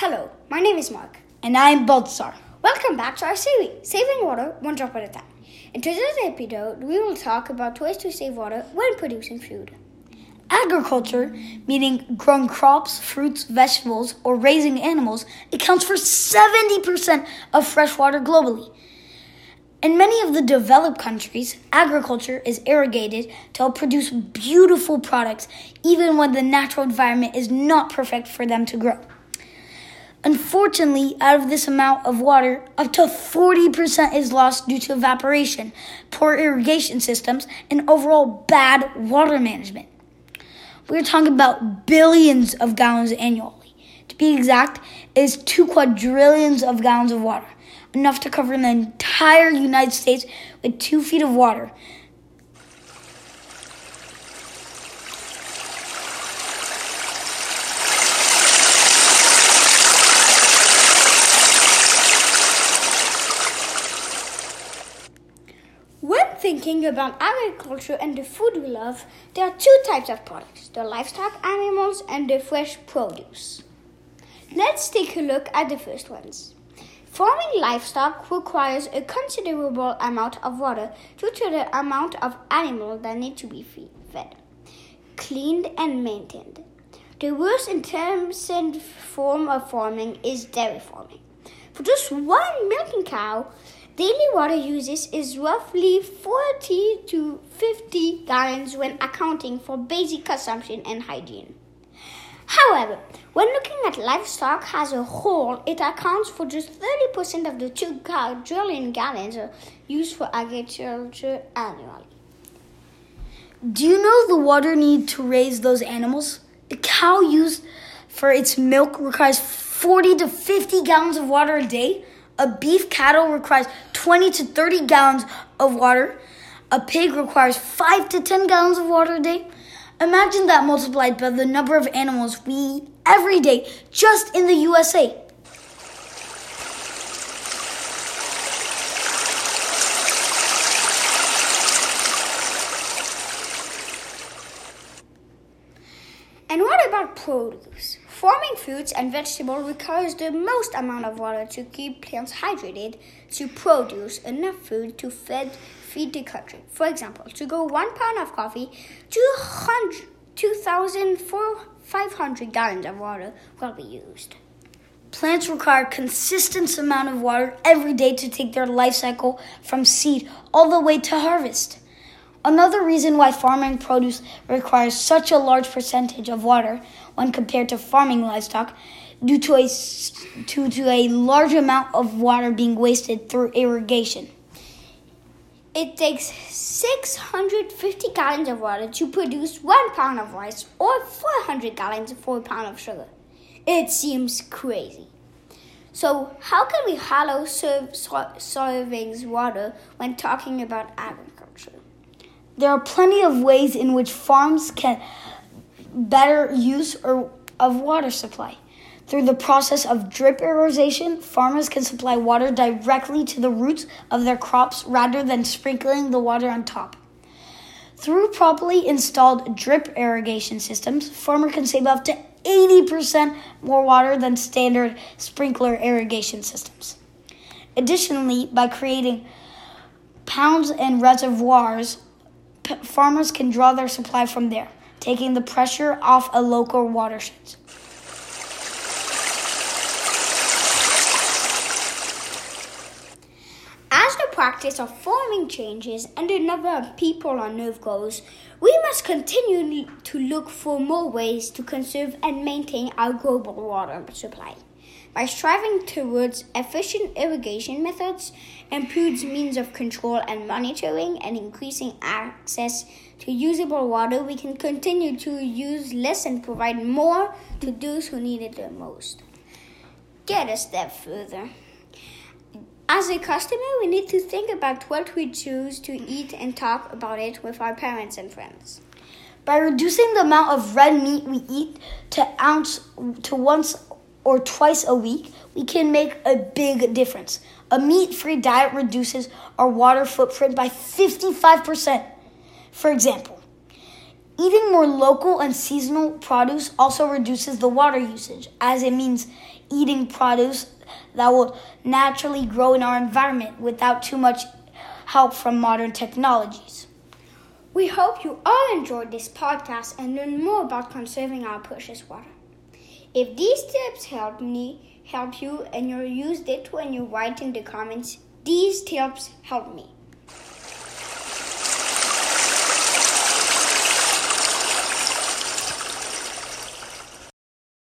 Hello, my name is Mark. And I am Baltzar. Welcome back to our series, Saving Water One Drop at a Time. In today's episode, we will talk about ways to save water when producing food. Agriculture, meaning growing crops, fruits, vegetables, or raising animals, accounts for 70% of fresh water globally. In many of the developed countries, agriculture is irrigated to help produce beautiful products, even when the natural environment is not perfect for them to grow. Unfortunately, out of this amount of water, up to 40% is lost due to evaporation, poor irrigation systems, and overall bad water management. We're talking about billions of gallons annually. To be exact, it is two quadrillions of gallons of water, enough to cover the entire United States with two feet of water, When thinking about agriculture and the food we love, there are two types of products the livestock animals and the fresh produce. Let's take a look at the first ones. Farming livestock requires a considerable amount of water due to the amount of animals that need to be fed, cleaned, and maintained. The worst intermittent form of farming is dairy farming. For just one milking cow, daily water uses is roughly 40 to 50 gallons when accounting for basic consumption and hygiene. However, when looking at livestock as a whole, it accounts for just 30% of the 2 quadrillion gallons used for agriculture annually. Do you know the water needed to raise those animals? The cow used for its milk requires 40 to 50 gallons of water a day. A beef cattle requires 20 to 30 gallons of water. A pig requires 5 to 10 gallons of water a day. Imagine that multiplied by the number of animals we eat every day just in the USA. And what about produce? Farming fruits and vegetables requires the most amount of water to keep plants hydrated to produce enough food to feed, feed the country. For example, to grow one pound of coffee, 2,500 gallons of water will be used. Plants require a consistent amount of water every day to take their life cycle from seed all the way to harvest. Another reason why farming produce requires such a large percentage of water when compared to farming livestock due to a, due to a large amount of water being wasted through irrigation. It takes 650 gallons of water to produce one pound of rice or 400 gallons for a pound of sugar. It seems crazy. So, how can we hollow serve servings water when talking about agriculture? There are plenty of ways in which farms can better use or, of water supply. Through the process of drip irrigation, farmers can supply water directly to the roots of their crops rather than sprinkling the water on top. Through properly installed drip irrigation systems, farmers can save up to 80% more water than standard sprinkler irrigation systems. Additionally, by creating ponds and reservoirs, farmers can draw their supply from there, taking the pressure off a local watershed. As the practice of farming changes and the number of people on Earth grows, we must continue to look for more ways to conserve and maintain our global water supply. By striving towards efficient irrigation methods, improved means of control and monitoring, and increasing access to usable water, we can continue to use less and provide more to those who need it the most. Get a step further. As a customer, we need to think about what we choose to eat and talk about it with our parents and friends. By reducing the amount of red meat we eat to ounce to once or twice a week, we can make a big difference. A meat-free diet reduces our water footprint by 55%. For example, eating more local and seasonal produce also reduces the water usage, as it means eating produce that will naturally grow in our environment without too much help from modern technologies. We hope you all enjoyed this podcast and learned more about conserving our precious water. If these tips help me, help you, and you used it when you write in the comments, these tips help me.